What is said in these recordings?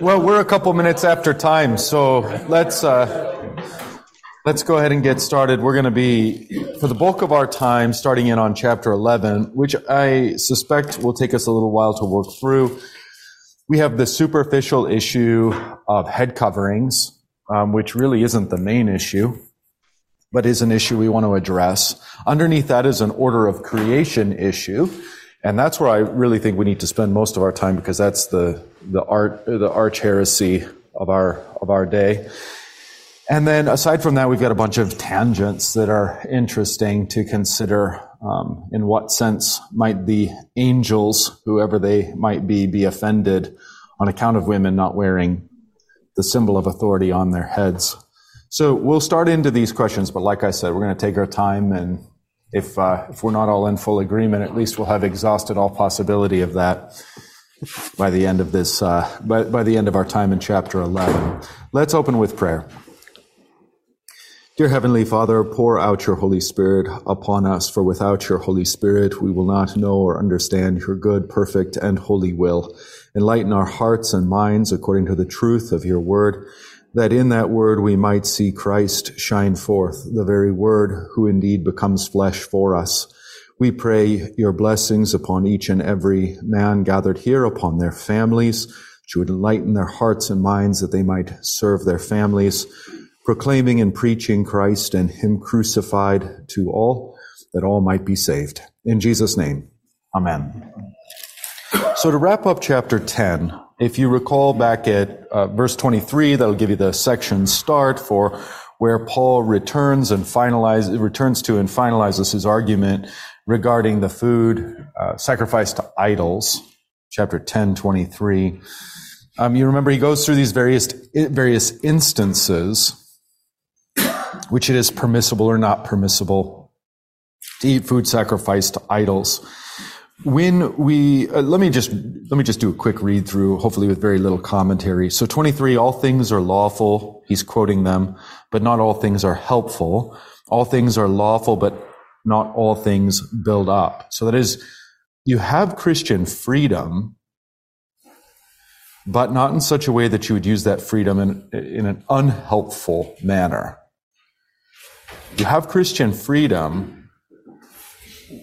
Well, we're a couple minutes after time, so let's uh, let's go ahead and get started. We're going to be, for the bulk of our time, starting in on chapter 11, which I suspect will take us a little while to work through. We have the superficial issue of head coverings, um, which really isn't the main issue, but is an issue we want to address. Underneath that is an order of creation issue. And that's where I really think we need to spend most of our time because that's the, the art, the arch heresy of our, of our day. And then aside from that, we've got a bunch of tangents that are interesting to consider. Um, in what sense might the angels, whoever they might be, be offended on account of women not wearing the symbol of authority on their heads? So we'll start into these questions, but like I said, we're going to take our time and if, uh, if we're not all in full agreement, at least we'll have exhausted all possibility of that by the end of this, uh, by, by the end of our time in chapter 11. Let's open with prayer. Dear Heavenly Father, pour out your Holy Spirit upon us, for without your Holy Spirit, we will not know or understand your good, perfect, and holy will. Enlighten our hearts and minds according to the truth of your word that in that word we might see Christ shine forth, the very word who indeed becomes flesh for us. We pray your blessings upon each and every man gathered here, upon their families, that you would enlighten their hearts and minds that they might serve their families, proclaiming and preaching Christ and him crucified to all, that all might be saved. In Jesus' name, amen. So to wrap up chapter 10, if you recall back at uh, verse 23, that'll give you the section start for where Paul returns and finalizes, returns to and finalizes his argument regarding the food uh, sacrificed to idols, chapter 10, 23. Um, you remember he goes through these various, various instances which it is permissible or not permissible to eat food sacrificed to idols when we uh, let me just let me just do a quick read through hopefully with very little commentary. So 23 all things are lawful he's quoting them but not all things are helpful. All things are lawful but not all things build up. So that is you have christian freedom but not in such a way that you would use that freedom in, in an unhelpful manner. You have christian freedom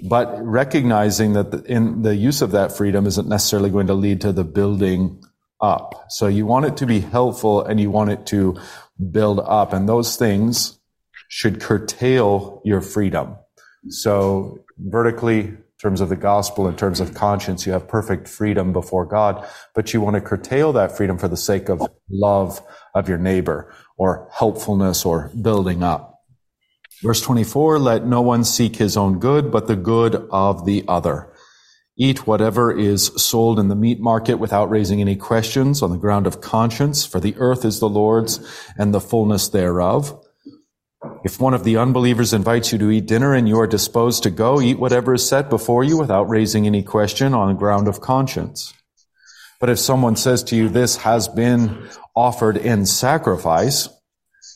but recognizing that the, in the use of that freedom isn't necessarily going to lead to the building up. So you want it to be helpful and you want it to build up and those things should curtail your freedom. So vertically, in terms of the gospel, in terms of conscience, you have perfect freedom before God, but you want to curtail that freedom for the sake of love of your neighbor or helpfulness or building up. Verse 24, let no one seek his own good, but the good of the other. Eat whatever is sold in the meat market without raising any questions on the ground of conscience, for the earth is the Lord's and the fullness thereof. If one of the unbelievers invites you to eat dinner and you are disposed to go, eat whatever is set before you without raising any question on the ground of conscience. But if someone says to you, this has been offered in sacrifice,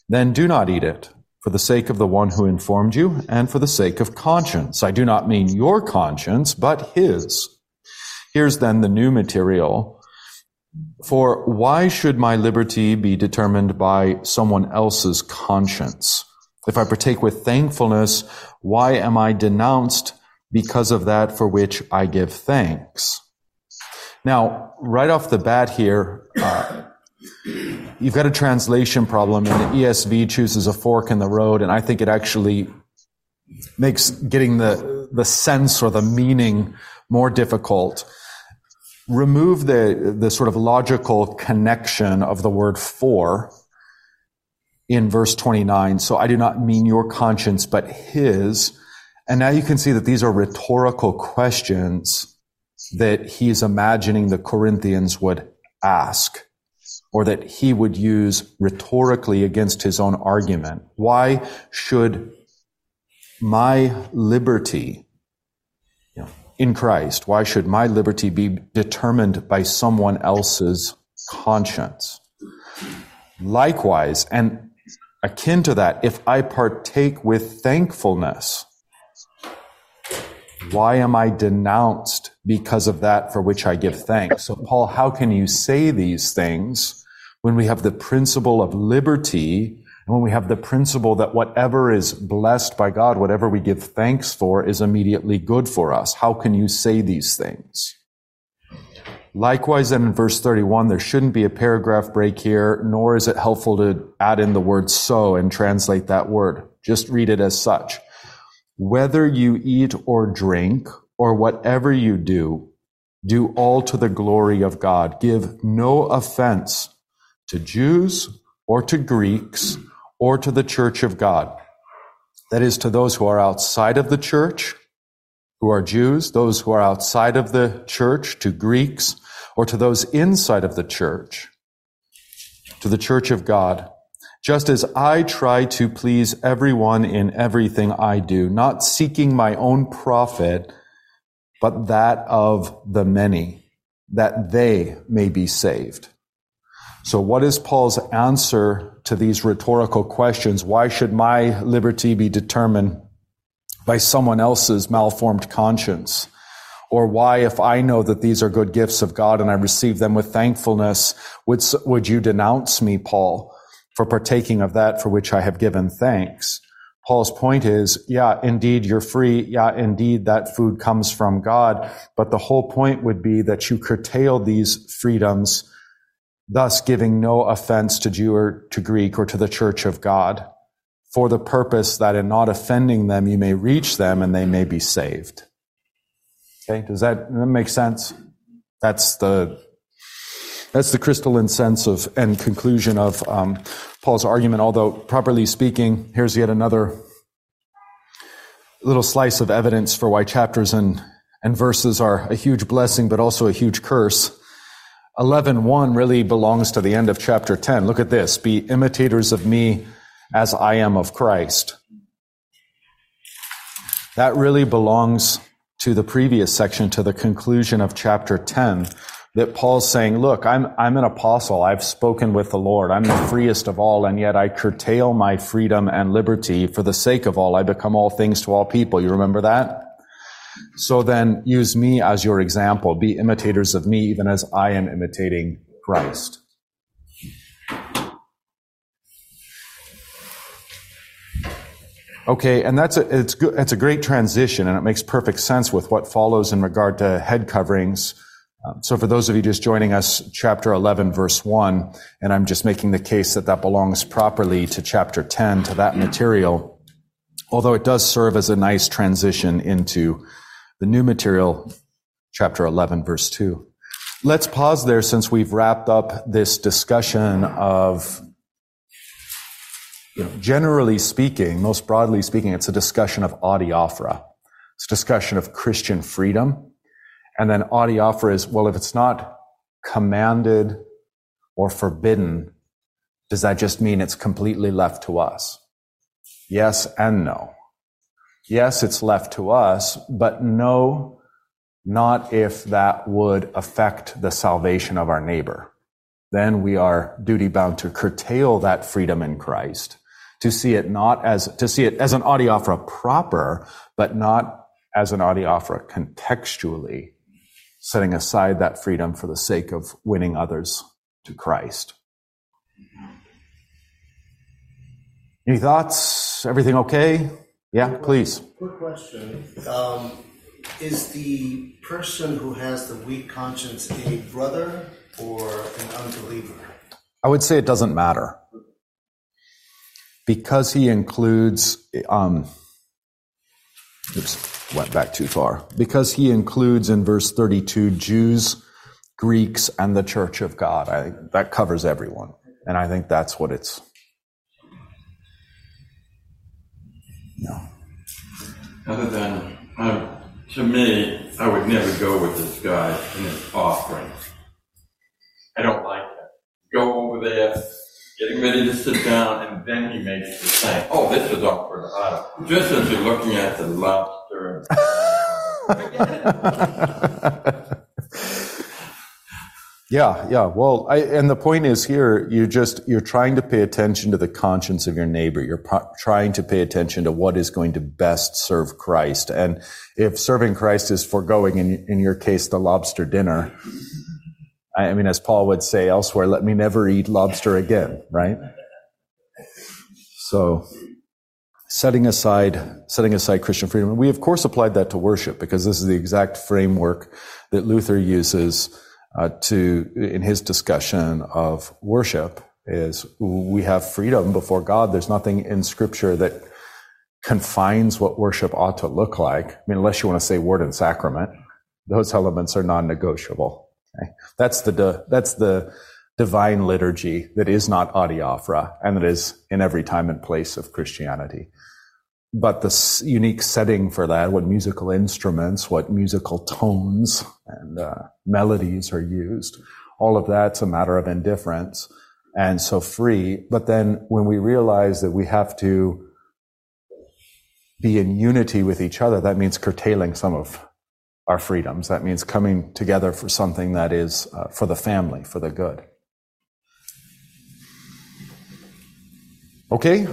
then do not eat it for the sake of the one who informed you and for the sake of conscience. I do not mean your conscience, but his. Here's then the new material. For why should my liberty be determined by someone else's conscience? If I partake with thankfulness, why am I denounced because of that for which I give thanks? Now, right off the bat here, uh, you've got a translation problem and the ESV chooses a fork in the road and I think it actually makes getting the, the sense or the meaning more difficult. Remove the, the sort of logical connection of the word for in verse 29. So I do not mean your conscience, but his. And now you can see that these are rhetorical questions that he's imagining the Corinthians would ask or that he would use rhetorically against his own argument. Why should my liberty in Christ, why should my liberty be determined by someone else's conscience? Likewise, and akin to that, if I partake with thankfulness, why am I denounced because of that for which I give thanks. So Paul, how can you say these things when we have the principle of liberty and when we have the principle that whatever is blessed by God, whatever we give thanks for is immediately good for us? How can you say these things? Likewise, then in verse 31, there shouldn't be a paragraph break here, nor is it helpful to add in the word so and translate that word. Just read it as such. Whether you eat or drink or whatever you do, do all to the glory of God. Give no offense to Jews or to Greeks or to the church of God. That is to those who are outside of the church, who are Jews, those who are outside of the church, to Greeks, or to those inside of the church, to the church of God just as I try to please everyone in everything I do, not seeking my own profit, but that of the many, that they may be saved. So what is Paul's answer to these rhetorical questions? Why should my liberty be determined by someone else's malformed conscience? Or why, if I know that these are good gifts of God and I receive them with thankfulness, would, would you denounce me, Paul? for partaking of that for which I have given thanks. Paul's point is, yeah, indeed, you're free. Yeah, indeed, that food comes from God. But the whole point would be that you curtail these freedoms, thus giving no offense to Jew or to Greek or to the church of God for the purpose that in not offending them, you may reach them and they may be saved. Okay. Does that, that make sense? That's the that's the crystalline sense of and conclusion of um, Paul's argument. Although, properly speaking, here's yet another little slice of evidence for why chapters and, and verses are a huge blessing, but also a huge curse. 11.1 really belongs to the end of chapter 10. Look at this. Be imitators of me as I am of Christ. That really belongs to the previous section, to the conclusion of chapter 10, that Paul's saying, look, I'm, I'm an apostle. I've spoken with the Lord. I'm the freest of all, and yet I curtail my freedom and liberty for the sake of all. I become all things to all people. You remember that? So then use me as your example. Be imitators of me, even as I am imitating Christ. Okay, and that's a, it's good, it's a great transition, and it makes perfect sense with what follows in regard to head coverings um, so for those of you just joining us, chapter 11, verse 1, and I'm just making the case that that belongs properly to chapter 10, to that material, although it does serve as a nice transition into the new material, chapter 11, verse 2. Let's pause there since we've wrapped up this discussion of, you know, generally speaking, most broadly speaking, it's a discussion of adiaphora. It's a discussion of Christian freedom and then adiaphora is, well, if it's not commanded or forbidden, does that just mean it's completely left to us? Yes and no. Yes, it's left to us, but no, not if that would affect the salvation of our neighbor. Then we are duty bound to curtail that freedom in Christ, to see it not as, to see it as an adiaphora proper, but not as an adiaphora contextually setting aside that freedom for the sake of winning others to Christ. Any thoughts? Everything okay? Yeah, please. Quick question. Um, is the person who has the weak conscience a brother or an unbeliever? I would say it doesn't matter. Because he includes, um, oops went back too far because he includes in verse 32 Jews, Greeks, and the church of God. I, that covers everyone. And I think that's what it's. No. Other than, um, to me, I would never go with this guy in his offering. I don't like it. Go over there, getting ready to sit down, and then he makes the saying, oh, this is awkward. Just as you're looking at the love Yeah, yeah. Well, I, and the point is here, you just, you're trying to pay attention to the conscience of your neighbor. You're trying to pay attention to what is going to best serve Christ. And if serving Christ is foregoing, in, in your case, the lobster dinner, I mean, as Paul would say elsewhere, let me never eat lobster again, right? So, setting aside, setting aside Christian freedom. We, of course, applied that to worship because this is the exact framework that Luther uses uh, to in his discussion of worship is we have freedom before God. There's nothing in Scripture that confines what worship ought to look like. I mean, unless you want to say word and sacrament, those elements are non-negotiable. Okay? That's the that's the divine liturgy that is not adiaphora and that is in every time and place of Christianity but the unique setting for that, what musical instruments, what musical tones and uh, melodies are used, all of that's a matter of indifference and so free. But then when we realize that we have to be in unity with each other, that means curtailing some of our freedoms. That means coming together for something that is uh, for the family, for the good. Okay,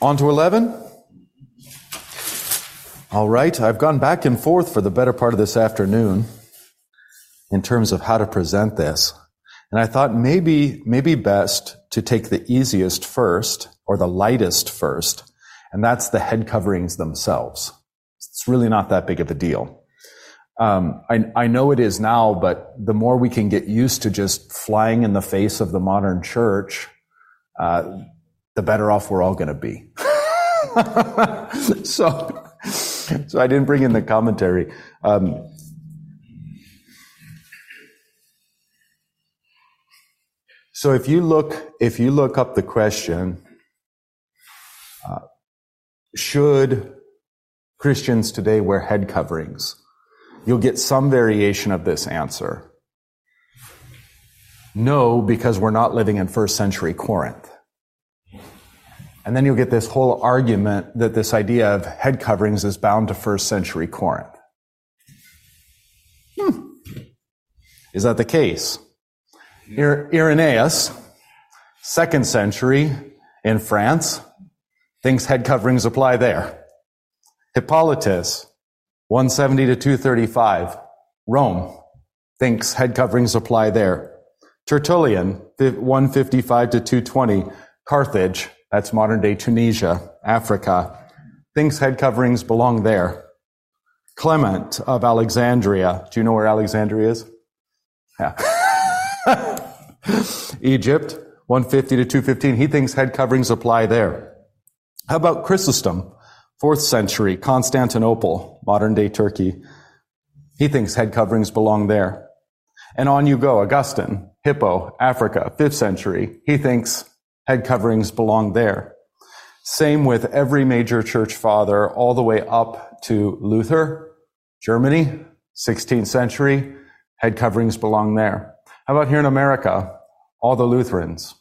on to 11. All right, I've gone back and forth for the better part of this afternoon in terms of how to present this. And I thought maybe, maybe best to take the easiest first or the lightest first, and that's the head coverings themselves. It's really not that big of a deal. Um, I, I know it is now, but the more we can get used to just flying in the face of the modern church, uh, the better off we're all going to be. so, so I didn't bring in the commentary. Um, so if you look, if you look up the question, uh, should Christians today wear head coverings? You'll get some variation of this answer. No, because we're not living in first century Corinth. And then you'll get this whole argument that this idea of head coverings is bound to first century Corinth. Hmm. Is that the case? Irenaeus, second century in France, thinks head coverings apply there. Hippolytus, 170 to 235, Rome, thinks head coverings apply there. Tertullian, 155 to 220, Carthage, that's modern day Tunisia, Africa. Thinks head coverings belong there. Clement of Alexandria. Do you know where Alexandria is? Yeah. Egypt, 150 to 215. He thinks head coverings apply there. How about Chrysostom, fourth century, Constantinople, modern day Turkey. He thinks head coverings belong there. And on you go, Augustine, Hippo, Africa, fifth century. He thinks head coverings belong there. Same with every major church father, all the way up to Luther, Germany, 16th century, head coverings belong there. How about here in America? All the Lutherans,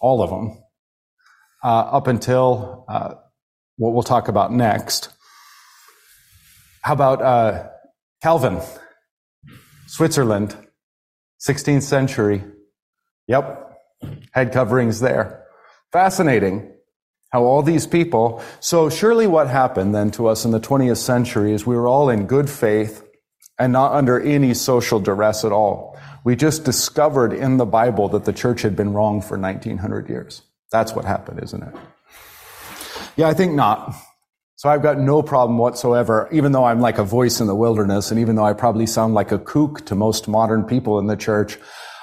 all of them, uh, up until uh, what we'll talk about next. How about uh, Calvin, Switzerland, 16th century? Yep, head coverings there. Fascinating how all these people, so surely what happened then to us in the 20th century is we were all in good faith and not under any social duress at all. We just discovered in the Bible that the church had been wrong for 1900 years. That's what happened, isn't it? Yeah, I think not. So I've got no problem whatsoever, even though I'm like a voice in the wilderness, and even though I probably sound like a kook to most modern people in the church,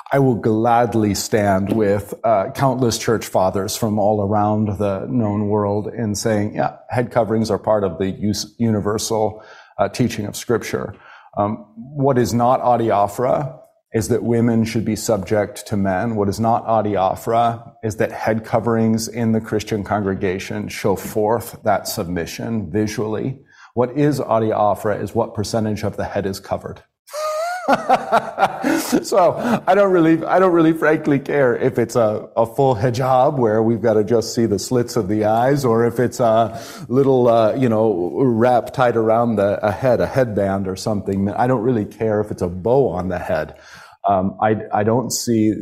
I will gladly stand with uh, countless church fathers from all around the known world in saying, yeah, head coverings are part of the universal uh, teaching of Scripture. Um, what is not adiaphora is that women should be subject to men. What is not adiaphora is that head coverings in the Christian congregation show forth that submission visually. What is adiaphora is what percentage of the head is covered. so I don't really, I don't really frankly care if it's a, a full hijab where we've got to just see the slits of the eyes or if it's a little, uh, you know, wrap tied around the, a head, a headband or something. I don't really care if it's a bow on the head. Um, I, I don't see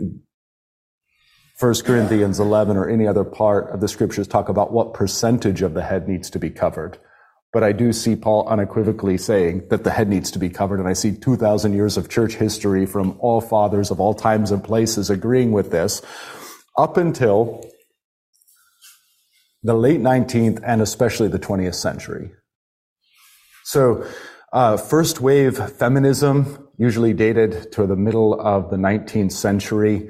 1 Corinthians 11 or any other part of the scriptures talk about what percentage of the head needs to be covered. But I do see Paul unequivocally saying that the head needs to be covered. And I see 2,000 years of church history from all fathers of all times and places agreeing with this up until the late 19th and especially the 20th century. So, uh, first wave feminism, usually dated to the middle of the 19th century,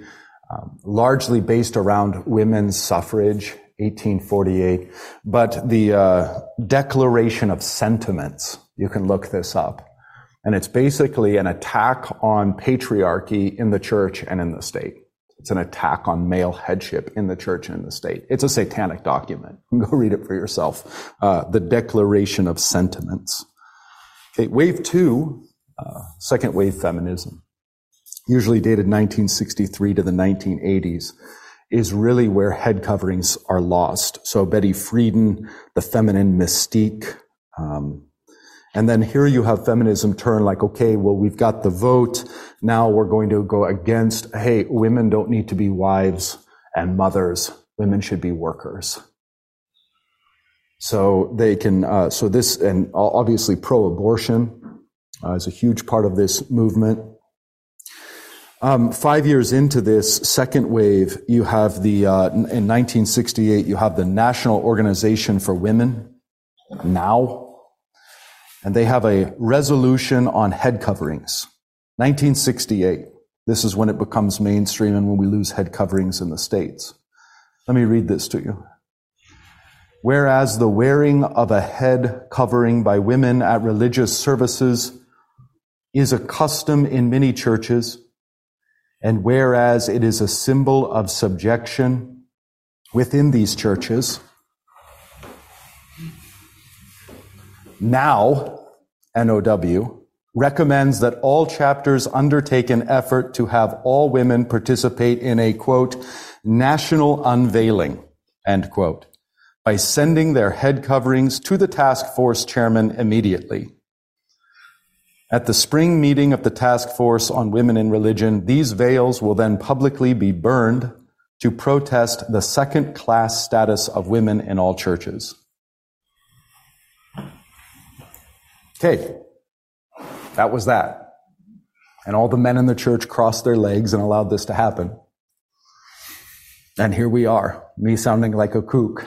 um, largely based around women's suffrage, 1848. But the uh, Declaration of Sentiments, you can look this up. And it's basically an attack on patriarchy in the church and in the state. It's an attack on male headship in the church and in the state. It's a satanic document. Go read it for yourself. Uh, the Declaration of Sentiments. Okay, wave two, uh, second wave feminism, usually dated 1963 to the 1980s, is really where head coverings are lost. So Betty Friedan, the feminine mystique, um, and then here you have feminism turn like, okay, well, we've got the vote. Now we're going to go against, hey, women don't need to be wives and mothers. Women should be workers. So they can, uh, so this, and obviously pro abortion uh, is a huge part of this movement. Um, five years into this second wave, you have the, uh, in 1968, you have the National Organization for Women, now, and they have a resolution on head coverings. 1968. This is when it becomes mainstream and when we lose head coverings in the States. Let me read this to you. Whereas the wearing of a head covering by women at religious services is a custom in many churches, and whereas it is a symbol of subjection within these churches, now, NOW, recommends that all chapters undertake an effort to have all women participate in a quote, national unveiling, end quote, by sending their head coverings to the task force chairman immediately. At the spring meeting of the task force on women in religion, these veils will then publicly be burned to protest the second class status of women in all churches. Okay, that was that. And all the men in the church crossed their legs and allowed this to happen. And here we are, me sounding like a kook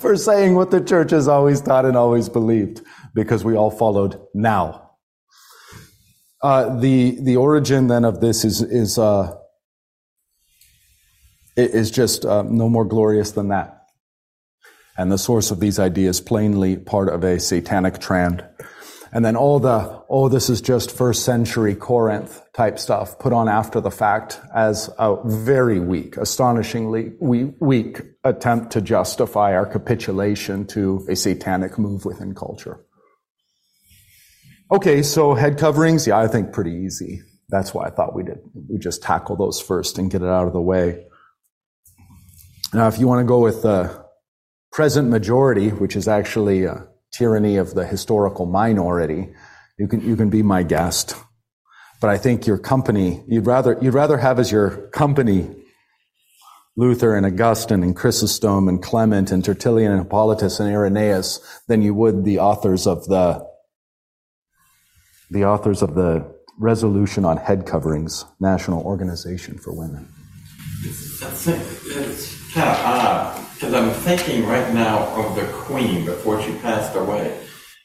for saying what the church has always taught and always believed, because we all followed now. Uh, the the origin then of this is is uh, is just uh, no more glorious than that and the source of these ideas plainly part of a satanic trend. And then all the, oh, this is just first century Corinth type stuff put on after the fact as a very weak, astonishingly weak attempt to justify our capitulation to a satanic move within culture. Okay, so head coverings, yeah, I think pretty easy. That's why I thought we did. We just tackle those first and get it out of the way. Now, if you want to go with the present majority, which is actually a tyranny of the historical minority, you can, you can be my guest. But I think your company, you'd rather, you'd rather have as your company Luther and Augustine and Chrysostom and Clement and Tertullian and Hippolytus and Irenaeus than you would the authors of the, the authors of the resolution on head coverings, National Organization for Women. It's kind of odd because I'm thinking right now of the Queen before she passed away.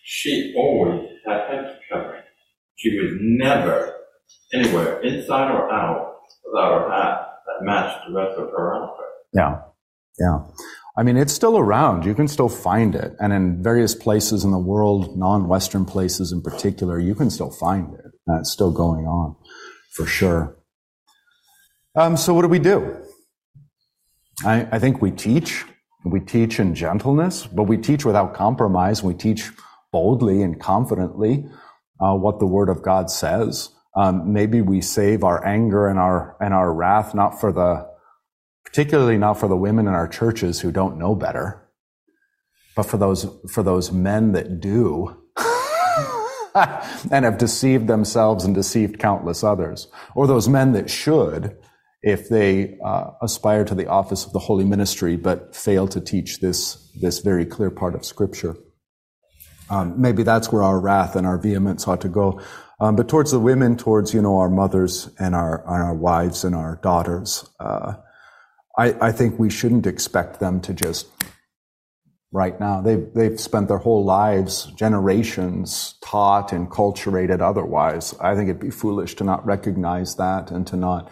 She always had head covering. She was never anywhere, inside or out, without her hat that matched the rest of her outfit. Yeah, yeah. I mean, it's still around. You can still find it. And in various places in the world, non-Western places in particular, you can still find it. That's still going on for sure. Um, so what do we do? I, I think we teach. We teach in gentleness, but we teach without compromise. We teach boldly and confidently uh, what the Word of God says. Um, maybe we save our anger and our and our wrath not for the, particularly not for the women in our churches who don't know better, but for those for those men that do. and have deceived themselves and deceived countless others. Or those men that should, if they uh, aspire to the office of the holy ministry but fail to teach this, this very clear part of Scripture. Um, maybe that's where our wrath and our vehemence ought to go. Um, but towards the women, towards you know our mothers and our and our wives and our daughters, uh, I, I think we shouldn't expect them to just right now. They've, they've spent their whole lives, generations, taught and culturated otherwise. I think it'd be foolish to not recognize that and to not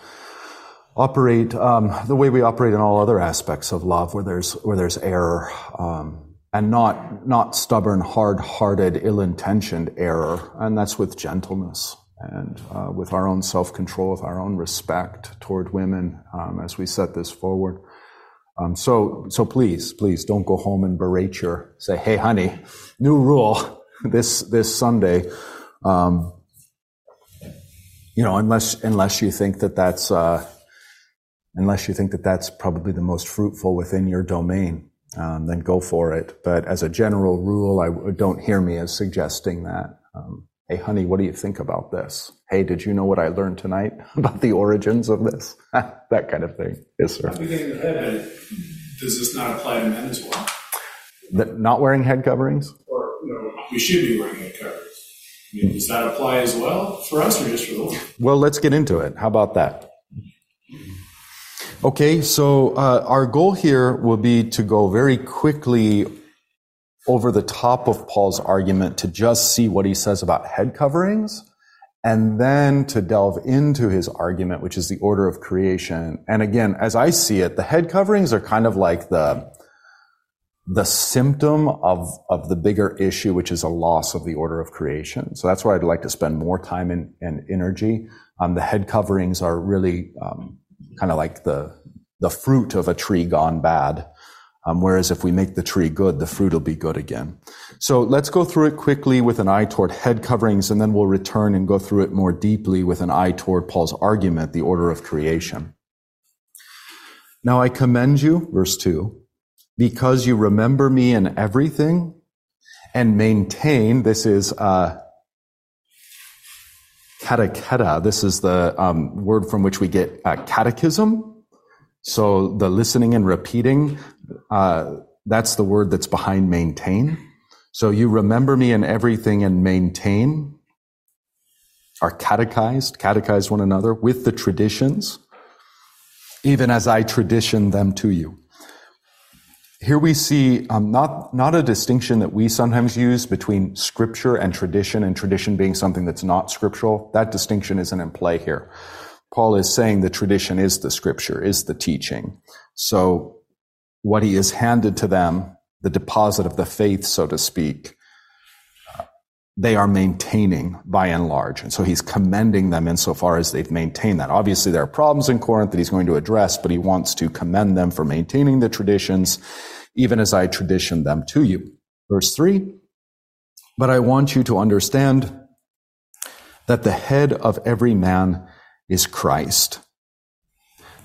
operate um, the way we operate in all other aspects of love, where there's where there's error, um, and not not stubborn, hard-hearted, ill-intentioned error, and that's with gentleness and uh, with our own self-control, with our own respect toward women um, as we set this forward. Um, so, so please, please don't go home and berate your, say, hey, honey, new rule this, this Sunday. Um, you know, unless, unless you think that that's, uh, unless you think that that's probably the most fruitful within your domain, um, then go for it. But as a general rule, I don't hear me as suggesting that. Um, hey, honey, what do you think about this? Hey, did you know what I learned tonight about the origins of this? that kind of thing. Yes, sir. Beginning to head, does this not apply to men as well? That not wearing head coverings? Or, you know, we should be wearing head coverings. I mean, does that apply as well for us or just for the? Well, let's get into it. How about that? Okay, so uh, our goal here will be to go very quickly over the top of Paul's argument to just see what he says about head coverings and then to delve into his argument, which is the order of creation. And again, as I see it, the head coverings are kind of like the, the symptom of, of the bigger issue, which is a loss of the order of creation. So that's where I'd like to spend more time and, and energy. Um, the head coverings are really um, kind of like the, the fruit of a tree gone bad. Um, whereas if we make the tree good, the fruit will be good again. So let's go through it quickly with an eye toward head coverings, and then we'll return and go through it more deeply with an eye toward Paul's argument, the order of creation. Now I commend you, verse 2, because you remember me in everything and maintain, this is uh, catecheta, this is the um, word from which we get uh, catechism, so the listening and repeating, uh, that's the word that's behind maintain. So you remember me in everything and maintain, are catechized, catechize one another with the traditions, even as I tradition them to you. Here we see um, not, not a distinction that we sometimes use between scripture and tradition, and tradition being something that's not scriptural. That distinction isn't in play here. Paul is saying the tradition is the scripture, is the teaching. So what he has handed to them, the deposit of the faith, so to speak, they are maintaining by and large. And so he's commending them insofar as they've maintained that. Obviously, there are problems in Corinth that he's going to address, but he wants to commend them for maintaining the traditions, even as I tradition them to you. Verse three. But I want you to understand that the head of every man is Christ.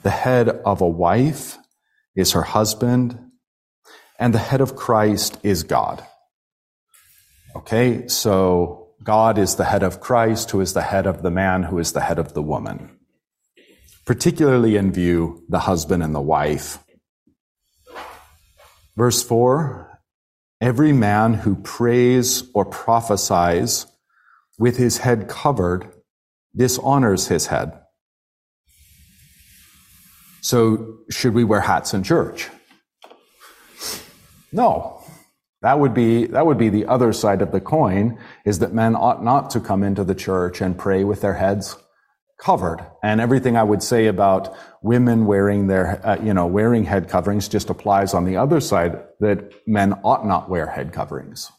The head of a wife is her husband, and the head of Christ is God. Okay, so God is the head of Christ, who is the head of the man, who is the head of the woman. Particularly in view, the husband and the wife. Verse 4 Every man who prays or prophesies with his head covered dishonors his head. So, should we wear hats in church? No. That would be, that would be the other side of the coin, is that men ought not to come into the church and pray with their heads covered. And everything I would say about women wearing their, uh, you know, wearing head coverings just applies on the other side that men ought not wear head coverings.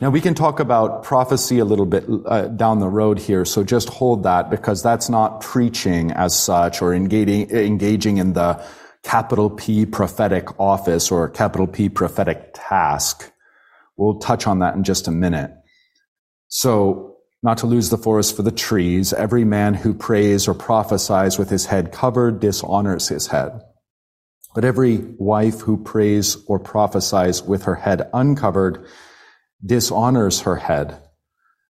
Now we can talk about prophecy a little bit uh, down the road here, so just hold that because that's not preaching as such or engaging, engaging in the capital P prophetic office or capital P prophetic task. We'll touch on that in just a minute. So, not to lose the forest for the trees, every man who prays or prophesies with his head covered dishonors his head. But every wife who prays or prophesies with her head uncovered dishonors her head,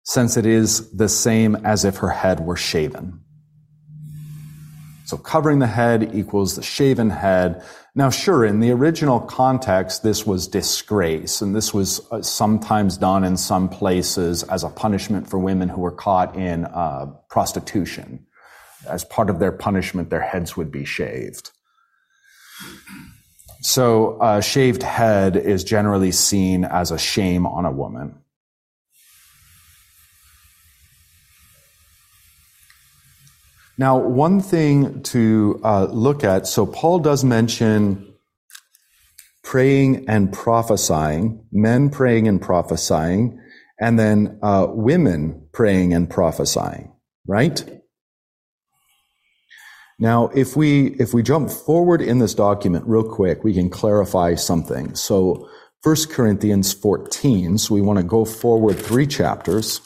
since it is the same as if her head were shaven. So covering the head equals the shaven head. Now, sure, in the original context, this was disgrace, and this was uh, sometimes done in some places as a punishment for women who were caught in uh, prostitution. As part of their punishment, their heads would be shaved. So, a shaved head is generally seen as a shame on a woman. Now, one thing to uh, look at so, Paul does mention praying and prophesying, men praying and prophesying, and then uh, women praying and prophesying, right? Now, if we if we jump forward in this document real quick, we can clarify something. So, 1 Corinthians 14, so we want to go forward three chapters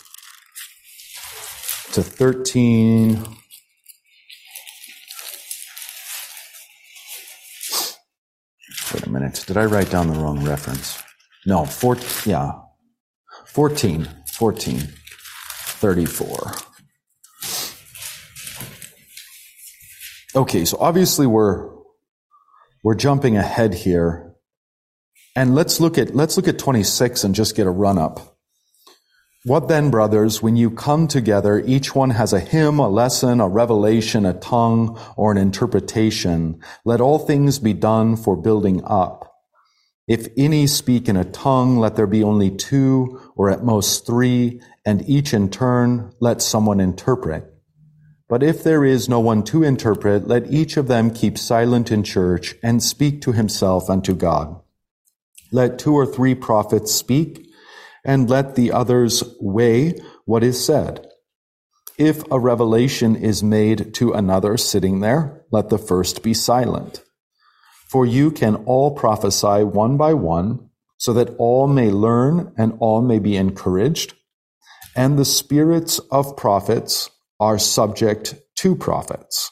to 13 Wait a minute. Did I write down the wrong reference? No, four, yeah. 14, 14, 34. Okay, so obviously we're, we're jumping ahead here. And let's look at, let's look at 26 and just get a run up. What then, brothers, when you come together, each one has a hymn, a lesson, a revelation, a tongue, or an interpretation. Let all things be done for building up. If any speak in a tongue, let there be only two, or at most three, and each in turn let someone interpret. But if there is no one to interpret, let each of them keep silent in church and speak to himself and to God. Let two or three prophets speak, and let the others weigh what is said. If a revelation is made to another sitting there, let the first be silent. For you can all prophesy one by one, so that all may learn and all may be encouraged. And the spirits of prophets are subject to prophets.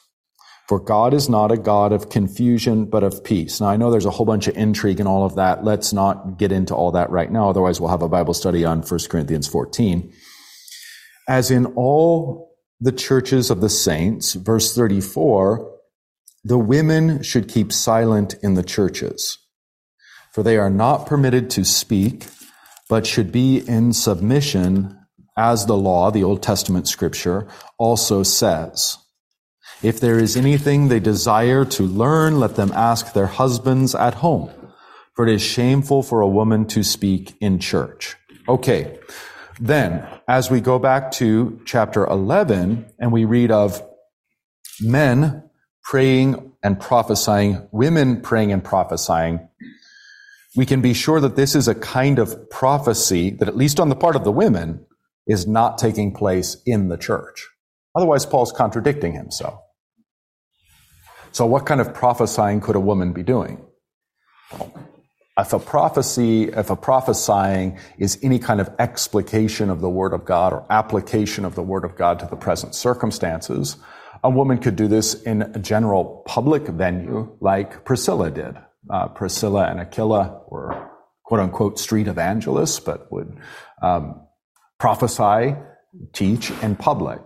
For God is not a God of confusion, but of peace. Now, I know there's a whole bunch of intrigue and all of that. Let's not get into all that right now. Otherwise, we'll have a Bible study on 1 Corinthians 14. As in all the churches of the saints, verse 34, the women should keep silent in the churches, for they are not permitted to speak, but should be in submission as the law, the Old Testament scripture, also says. If there is anything they desire to learn, let them ask their husbands at home, for it is shameful for a woman to speak in church. Okay. Then, as we go back to chapter 11 and we read of men praying and prophesying, women praying and prophesying, we can be sure that this is a kind of prophecy that, at least on the part of the women, is not taking place in the church. Otherwise, Paul's contradicting himself. So, what kind of prophesying could a woman be doing? If a prophecy, if a prophesying is any kind of explication of the Word of God or application of the Word of God to the present circumstances, a woman could do this in a general public venue like Priscilla did. Uh, Priscilla and Aquila were quote unquote street evangelists, but would um, prophesy, teach in public.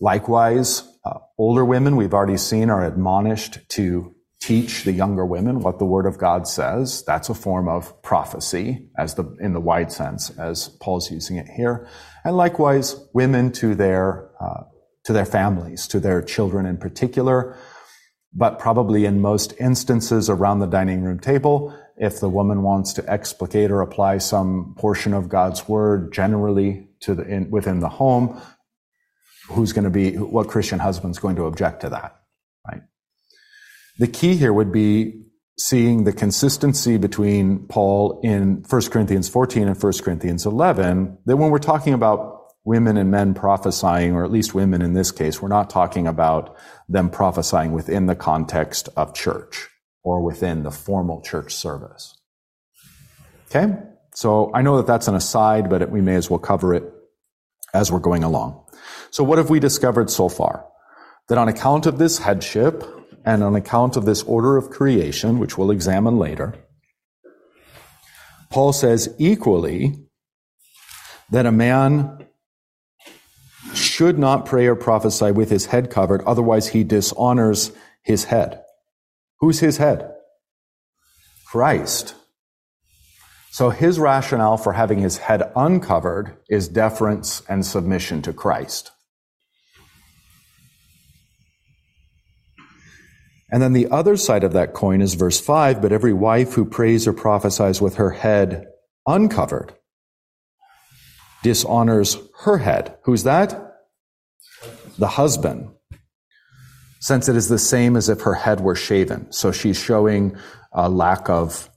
Likewise, uh, older women, we've already seen, are admonished to teach the younger women what the Word of God says. That's a form of prophecy, as the in the wide sense, as Paul's using it here. And likewise, women to their uh, to their families, to their children in particular, but probably in most instances around the dining room table, if the woman wants to explicate or apply some portion of God's word generally to the in, within the home, who's going to be, what Christian husband's going to object to that, right? The key here would be seeing the consistency between Paul in 1 Corinthians 14 and 1 Corinthians 11, that when we're talking about women and men prophesying, or at least women in this case, we're not talking about them prophesying within the context of church or within the formal church service. Okay? So I know that that's an aside, but we may as well cover it as we're going along. So what have we discovered so far? That on account of this headship and on account of this order of creation, which we'll examine later, Paul says equally that a man should not pray or prophesy with his head covered, otherwise he dishonors his head. Who's his head? Christ. So his rationale for having his head uncovered is deference and submission to Christ. And then the other side of that coin is verse 5 But every wife who prays or prophesies with her head uncovered dishonors her head. Who's that? The husband. Since it is the same as if her head were shaven. So she's showing a lack of,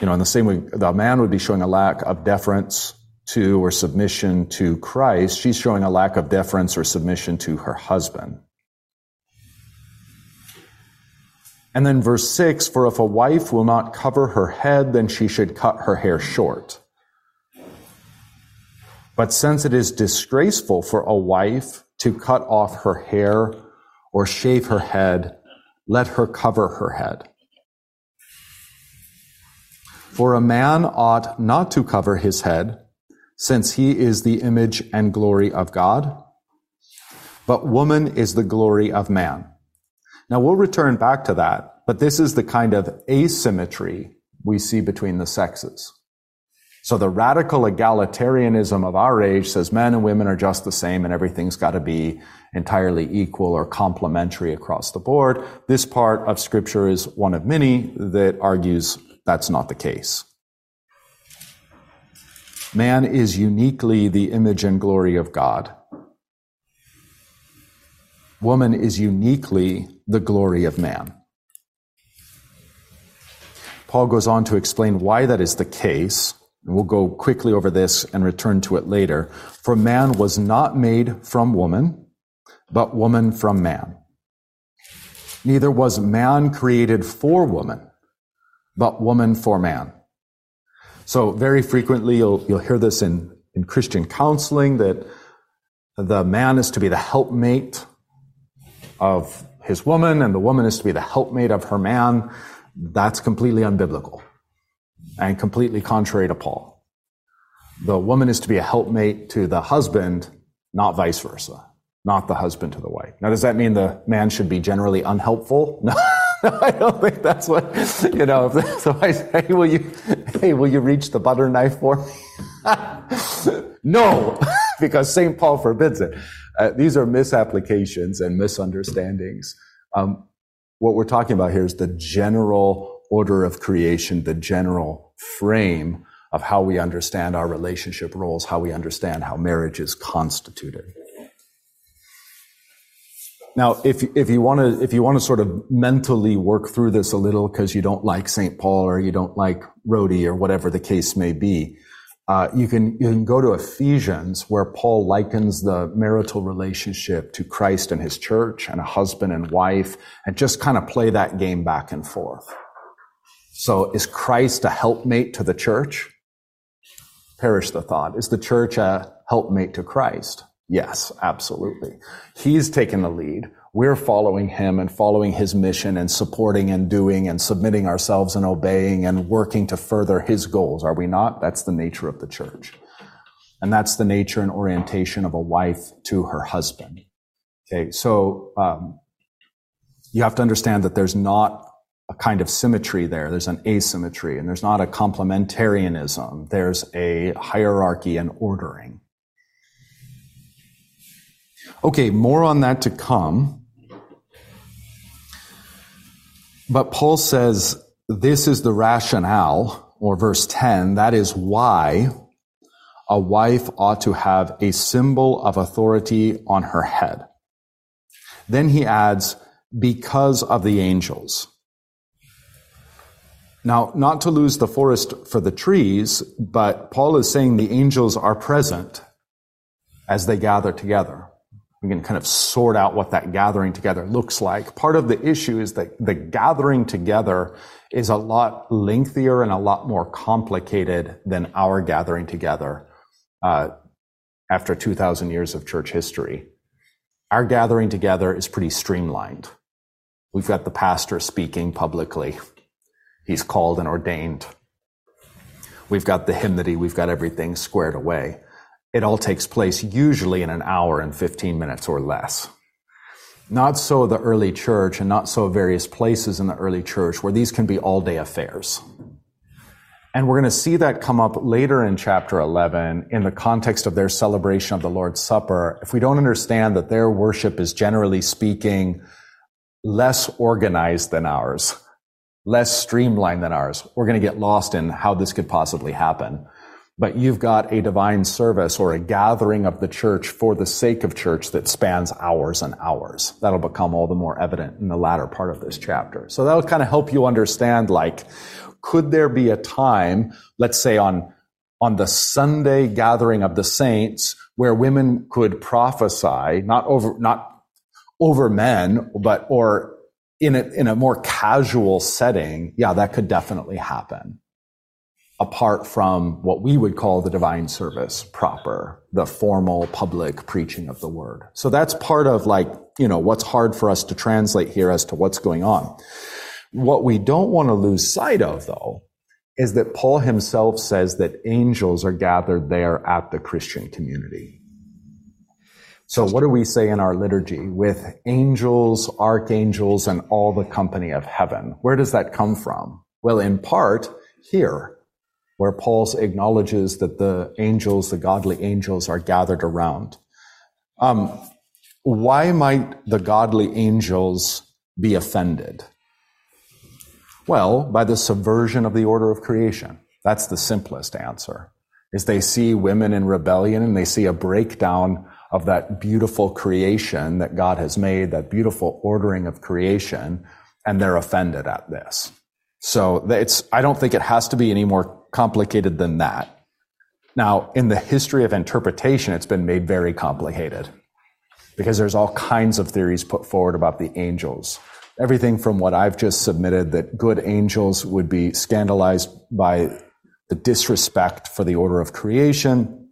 you know, in the same way the man would be showing a lack of deference to or submission to Christ, she's showing a lack of deference or submission to her husband. And then verse 6 For if a wife will not cover her head, then she should cut her hair short. But since it is disgraceful for a wife to cut off her hair or shave her head, let her cover her head. For a man ought not to cover his head, since he is the image and glory of God, but woman is the glory of man. Now we'll return back to that, but this is the kind of asymmetry we see between the sexes. So the radical egalitarianism of our age says men and women are just the same and everything's got to be entirely equal or complementary across the board. This part of scripture is one of many that argues that's not the case. Man is uniquely the image and glory of God. Woman is uniquely the glory of man. Paul goes on to explain why that is the case. And we'll go quickly over this and return to it later. For man was not made from woman, but woman from man. Neither was man created for woman, but woman for man. So very frequently you'll, you'll hear this in, in Christian counseling that the man is to be the helpmate of his woman and the woman is to be the helpmate of her man, that's completely unbiblical and completely contrary to Paul. The woman is to be a helpmate to the husband, not vice versa, not the husband to the wife. Now, does that mean the man should be generally unhelpful? No. I don't think that's what, you know, so I say, hey, will you, hey, will you reach the butter knife for me? no, because St. Paul forbids it. Uh, these are misapplications and misunderstandings. Um, what we're talking about here is the general order of creation, the general frame of how we understand our relationship roles, how we understand how marriage is constituted. Now, if, if you want to, if you want to sort of mentally work through this a little because you don't like St. Paul or you don't like Rhodey or whatever the case may be, uh, you can you can go to Ephesians where Paul likens the marital relationship to Christ and His church and a husband and wife, and just kind of play that game back and forth. So, is Christ a helpmate to the church? Perish the thought. Is the church a helpmate to Christ? Yes, absolutely. He's taken the lead we're following him and following his mission and supporting and doing and submitting ourselves and obeying and working to further his goals, are we not? That's the nature of the church. And that's the nature and orientation of a wife to her husband. Okay, so um, you have to understand that there's not a kind of symmetry there. There's an asymmetry, and there's not a complementarianism. There's a hierarchy and ordering. Okay, more on that to come. But Paul says this is the rationale, or verse 10, that is why a wife ought to have a symbol of authority on her head. Then he adds, because of the angels. Now, not to lose the forest for the trees, but Paul is saying the angels are present as they gather together we can kind of sort out what that gathering together looks like. Part of the issue is that the gathering together is a lot lengthier and a lot more complicated than our gathering together uh, after 2,000 years of church history. Our gathering together is pretty streamlined. We've got the pastor speaking publicly. He's called and ordained. we've got the hymnody, we've got everything squared away. It all takes place usually in an hour and 15 minutes or less. Not so the early church and not so various places in the early church where these can be all day affairs. And we're going to see that come up later in chapter 11 in the context of their celebration of the Lord's Supper. If we don't understand that their worship is generally speaking less organized than ours, less streamlined than ours, we're going to get lost in how this could possibly happen. But you've got a divine service or a gathering of the church for the sake of church that spans hours and hours. That'll become all the more evident in the latter part of this chapter. So that'll kind of help you understand, like, could there be a time, let's say on, on the Sunday gathering of the saints, where women could prophesy, not over, not over men, but, or in a, in a more casual setting? Yeah, that could definitely happen apart from what we would call the divine service proper, the formal public preaching of the word. So that's part of like, you know, what's hard for us to translate here as to what's going on. What we don't want to lose sight of though, is that Paul himself says that angels are gathered there at the Christian community. So what do we say in our liturgy with angels, archangels, and all the company of heaven? Where does that come from? Well, in part, here where Paul acknowledges that the angels, the godly angels, are gathered around. Um, why might the godly angels be offended? Well, by the subversion of the order of creation. That's the simplest answer. Is they see women in rebellion and they see a breakdown of that beautiful creation that God has made, that beautiful ordering of creation, and they're offended at this. So it's, I don't think it has to be any more complicated than that. Now, in the history of interpretation, it's been made very complicated because there's all kinds of theories put forward about the angels. Everything from what I've just submitted that good angels would be scandalized by the disrespect for the order of creation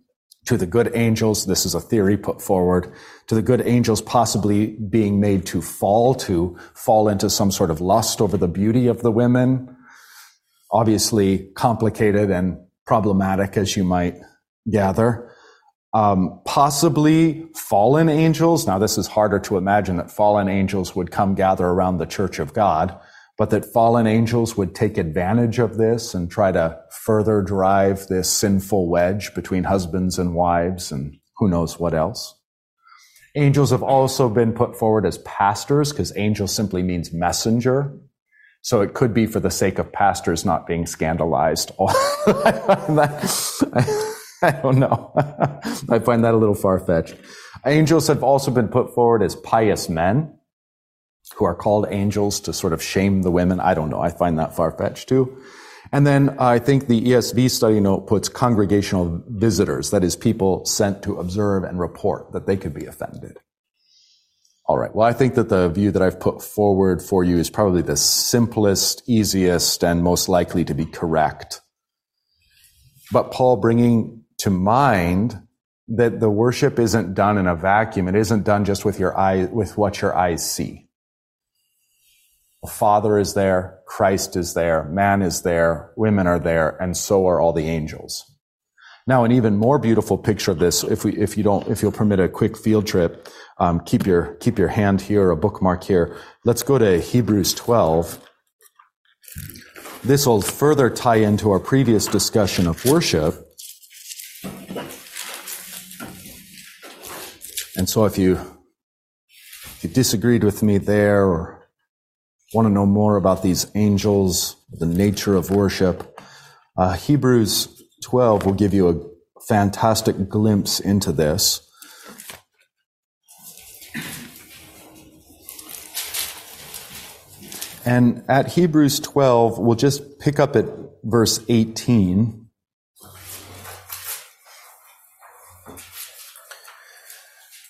to the good angels. This is a theory put forward to the good angels possibly being made to fall, to fall into some sort of lust over the beauty of the women obviously complicated and problematic, as you might gather. Um, possibly fallen angels. Now, this is harder to imagine that fallen angels would come gather around the church of God, but that fallen angels would take advantage of this and try to further drive this sinful wedge between husbands and wives and who knows what else. Angels have also been put forward as pastors because angel simply means messenger. So it could be for the sake of pastors not being scandalized. I don't know. I find that a little far fetched. Angels have also been put forward as pious men who are called angels to sort of shame the women. I don't know. I find that far fetched too. And then I think the ESV study note puts congregational visitors, that is, people sent to observe and report that they could be offended. All right. Well, I think that the view that I've put forward for you is probably the simplest, easiest, and most likely to be correct. But Paul bringing to mind that the worship isn't done in a vacuum. It isn't done just with your eye, with what your eyes see. The Father is there, Christ is there, man is there, women are there, and so are all the angels. Now, an even more beautiful picture of this, if we, if you don't, if you'll permit a quick field trip, um, keep your keep your hand here, a bookmark here. Let's go to Hebrews 12. This will further tie into our previous discussion of worship. And so, if you if you disagreed with me there, or want to know more about these angels, the nature of worship, uh, Hebrews 12 will give you a fantastic glimpse into this. And at Hebrews 12, we'll just pick up at verse 18.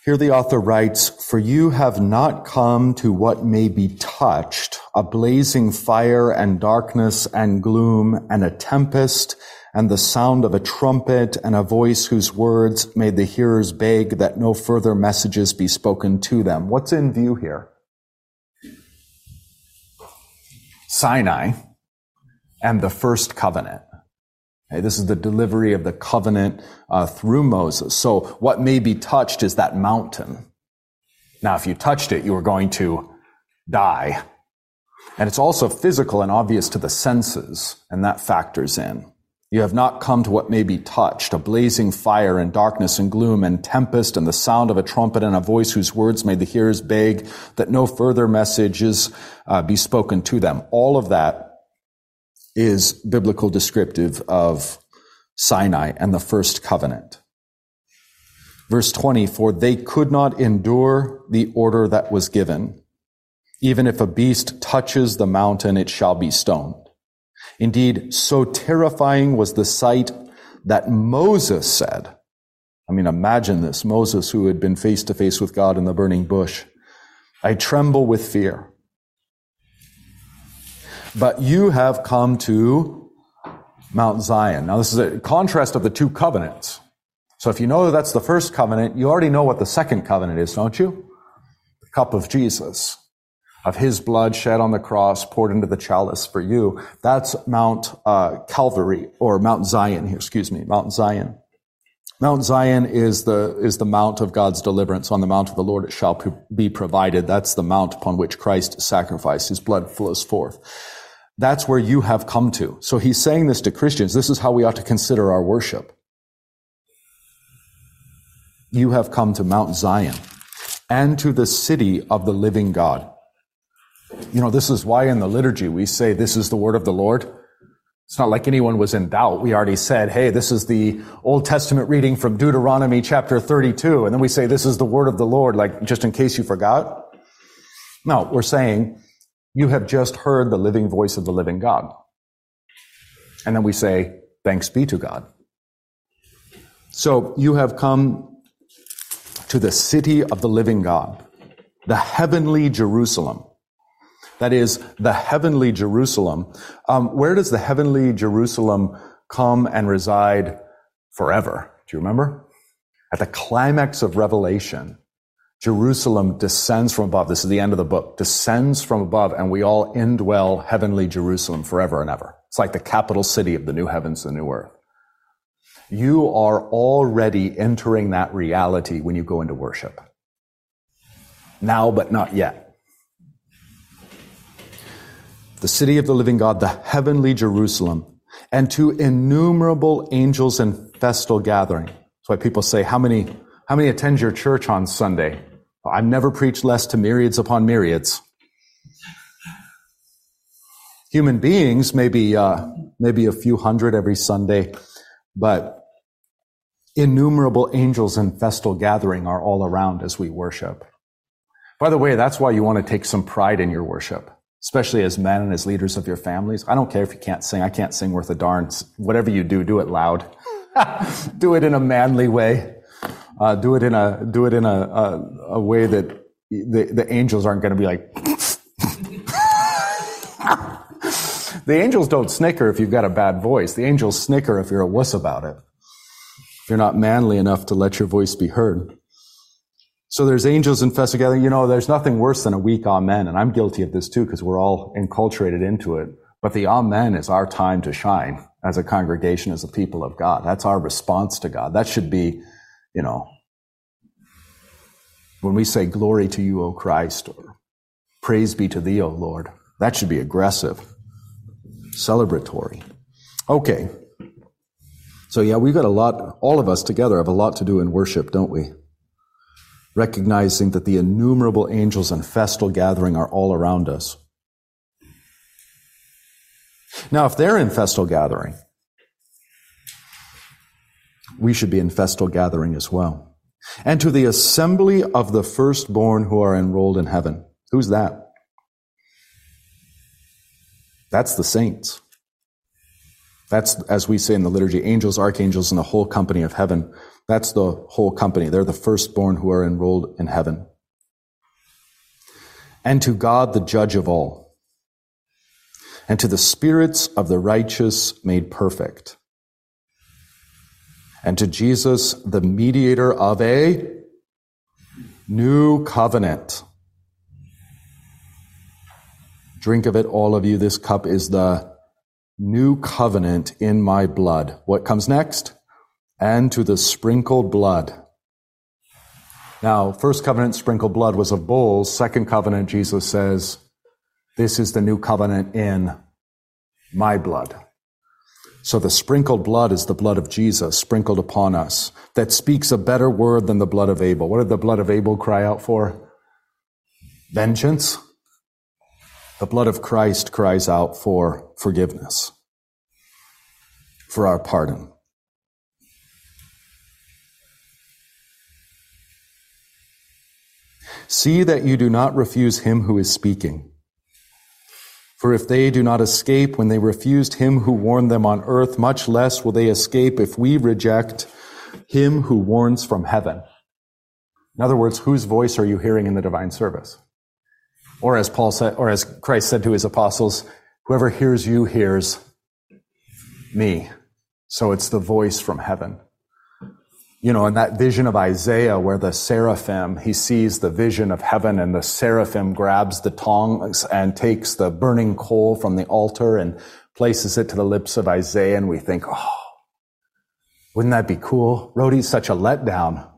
Here the author writes, For you have not come to what may be touched, a blazing fire and darkness and gloom and a tempest and the sound of a trumpet and a voice whose words made the hearers beg that no further messages be spoken to them. What's in view here? Sinai and the first covenant. Okay, this is the delivery of the covenant uh, through Moses. So what may be touched is that mountain. Now, if you touched it, you were going to die. And it's also physical and obvious to the senses, and that factors in. You have not come to what may be touched, a blazing fire and darkness and gloom and tempest and the sound of a trumpet and a voice whose words made the hearers beg that no further messages uh, be spoken to them. All of that is biblical descriptive of Sinai and the first covenant. Verse 20, for they could not endure the order that was given. Even if a beast touches the mountain, it shall be stoned. Indeed, so terrifying was the sight that Moses said, I mean, imagine this. Moses, who had been face to face with God in the burning bush. I tremble with fear. But you have come to Mount Zion. Now, this is a contrast of the two covenants. So if you know that's the first covenant, you already know what the second covenant is, don't you? The cup of Jesus of his blood shed on the cross, poured into the chalice for you. That's Mount uh, Calvary or Mount Zion here, excuse me, Mount Zion. Mount Zion is the, is the mount of God's deliverance. On the mount of the Lord it shall be provided. That's the mount upon which Christ sacrificed. His blood flows forth. That's where you have come to. So he's saying this to Christians. This is how we ought to consider our worship. You have come to Mount Zion and to the city of the living God. You know, this is why in the liturgy we say this is the word of the Lord. It's not like anyone was in doubt. We already said, hey, this is the Old Testament reading from Deuteronomy chapter 32. And then we say, this is the word of the Lord, like just in case you forgot. No, we're saying, you have just heard the living voice of the living God. And then we say, thanks be to God. So you have come to the city of the living God, the heavenly Jerusalem that is the heavenly Jerusalem. Um, where does the heavenly Jerusalem come and reside forever? Do you remember? At the climax of Revelation, Jerusalem descends from above. This is the end of the book. Descends from above, and we all indwell heavenly Jerusalem forever and ever. It's like the capital city of the new heavens and new earth. You are already entering that reality when you go into worship. Now, but not yet the city of the living God, the heavenly Jerusalem, and to innumerable angels in festal gathering. That's why people say, how many, how many attend your church on Sunday? I've never preached less to myriads upon myriads. Human beings, maybe, uh, maybe a few hundred every Sunday, but innumerable angels in festal gathering are all around as we worship. By the way, that's why you want to take some pride in your worship especially as men and as leaders of your families. I don't care if you can't sing. I can't sing worth a darn. Whatever you do, do it loud. do it in a manly way. Uh, do it in a do it in a a, a way that the the angels aren't going to be like. The angels don't snicker if you've got a bad voice. The angels snicker if you're a wuss about it. If you're not manly enough to let your voice be heard. So there's angels infest together. You know, there's nothing worse than a weak amen. And I'm guilty of this too, because we're all enculturated into it. But the amen is our time to shine as a congregation, as a people of God. That's our response to God. That should be, you know, when we say glory to you, O Christ, or praise be to thee, O Lord, that should be aggressive, celebratory. Okay. So yeah, we've got a lot, all of us together have a lot to do in worship, don't we? recognizing that the innumerable angels in festal gathering are all around us. Now, if they're in festal gathering, we should be in festal gathering as well. And to the assembly of the firstborn who are enrolled in heaven. Who's that? That's the saints. That's, as we say in the liturgy, angels, archangels, and the whole company of heaven. That's the whole company. They're the firstborn who are enrolled in heaven. And to God, the judge of all, and to the spirits of the righteous made perfect, and to Jesus, the mediator of a new covenant. Drink of it, all of you. This cup is the new covenant in my blood. What comes next? And to the sprinkled blood. Now, first covenant sprinkled blood was of bulls. Second covenant, Jesus says, this is the new covenant in my blood. So the sprinkled blood is the blood of Jesus sprinkled upon us that speaks a better word than the blood of Abel. What did the blood of Abel cry out for? Vengeance. The blood of Christ cries out for forgiveness, for our pardon. See that you do not refuse him who is speaking. For if they do not escape when they refused him who warned them on earth, much less will they escape if we reject him who warns from heaven. In other words, whose voice are you hearing in the divine service? Or as Paul said, or as Christ said to his apostles, whoever hears you hears me. So it's the voice from heaven. You know, in that vision of Isaiah where the seraphim, he sees the vision of heaven and the seraphim grabs the tongs and takes the burning coal from the altar and places it to the lips of Isaiah and we think, oh, wouldn't that be cool? Rhodey's such a letdown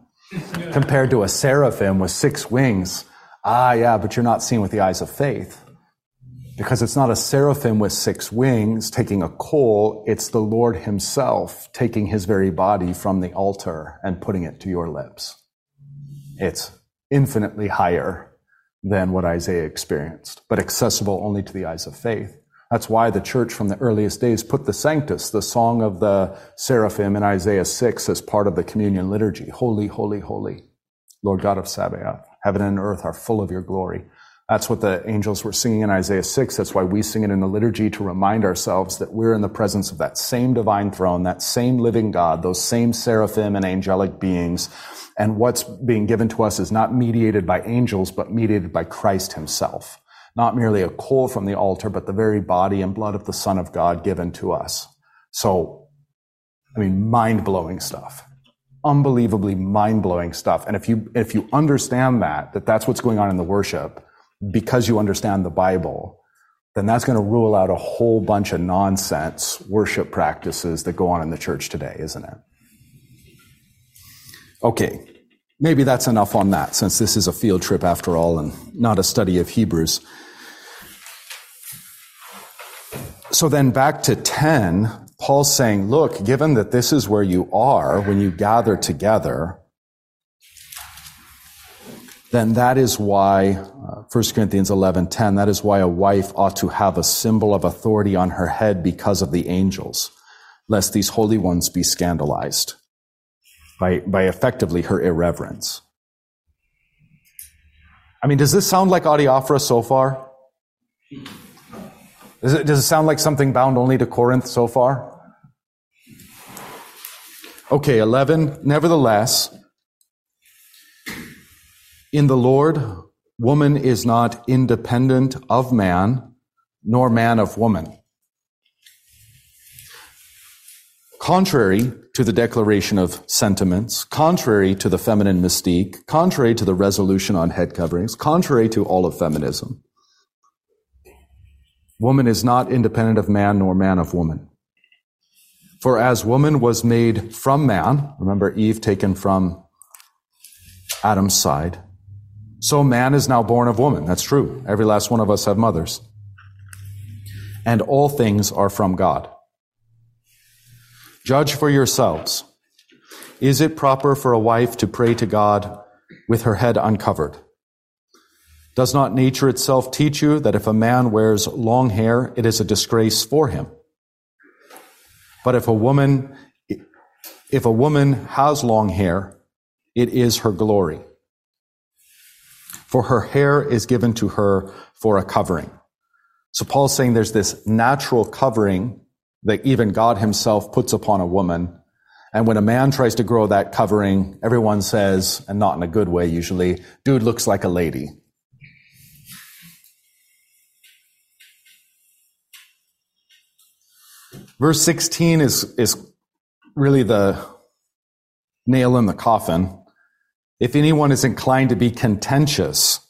compared to a seraphim with six wings. Ah, yeah, but you're not seeing with the eyes of faith. Because it's not a seraphim with six wings taking a coal, it's the Lord himself taking his very body from the altar and putting it to your lips. It's infinitely higher than what Isaiah experienced, but accessible only to the eyes of faith. That's why the church from the earliest days put the Sanctus, the song of the seraphim in Isaiah 6 as part of the communion liturgy. Holy, holy, holy, Lord God of Sabaoth. Heaven and earth are full of your glory. That's what the angels were singing in Isaiah 6. That's why we sing it in the liturgy to remind ourselves that we're in the presence of that same divine throne, that same living God, those same seraphim and angelic beings. And what's being given to us is not mediated by angels, but mediated by Christ himself. Not merely a coal from the altar, but the very body and blood of the Son of God given to us. So, I mean, mind blowing stuff unbelievably mind-blowing stuff. And if you, if you understand that, that that's what's going on in the worship, because you understand the Bible, then that's going to rule out a whole bunch of nonsense worship practices that go on in the church today, isn't it? Okay. Maybe that's enough on that, since this is a field trip after all and not a study of Hebrews. So then back to 10, Paul's saying, look, given that this is where you are when you gather together, then that is why, uh, 1 Corinthians 11:10, that is why a wife ought to have a symbol of authority on her head because of the angels, lest these holy ones be scandalized by, by effectively her irreverence. I mean, does this sound like Adiaphora so far? Does it, does it sound like something bound only to Corinth so far? Okay, 11. Nevertheless, in the Lord, woman is not independent of man, nor man of woman. Contrary to the declaration of sentiments, contrary to the feminine mystique, contrary to the resolution on head coverings, contrary to all of feminism, Woman is not independent of man nor man of woman. For as woman was made from man, remember Eve taken from Adam's side, so man is now born of woman. That's true. Every last one of us have mothers. And all things are from God. Judge for yourselves. Is it proper for a wife to pray to God with her head uncovered? Does not nature itself teach you that if a man wears long hair, it is a disgrace for him? But if a woman, if a woman has long hair, it is her glory. For her hair is given to her for a covering. So Paul's saying there's this natural covering that even God himself puts upon a woman. And when a man tries to grow that covering, everyone says, and not in a good way usually, dude looks like a lady. Verse 16 is, is really the nail in the coffin. If anyone is inclined to be contentious,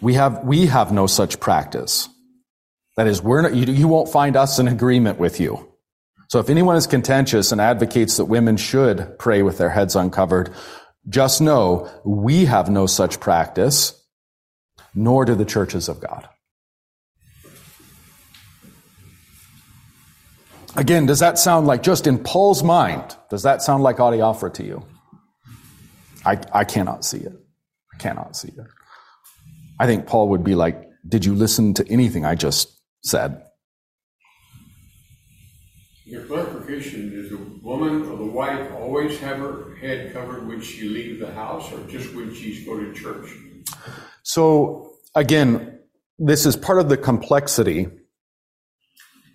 we have, we have no such practice. That is, we're not, you, you won't find us in agreement with you. So if anyone is contentious and advocates that women should pray with their heads uncovered, just know we have no such practice, nor do the churches of God. Again, does that sound like, just in Paul's mind, does that sound like adiaphora to you? I, I cannot see it. I cannot see it. I think Paul would be like, Did you listen to anything I just said? Your clarification, does the woman or the wife always have her head covered when she leaves the house or just when she's going to church? So, again, this is part of the complexity.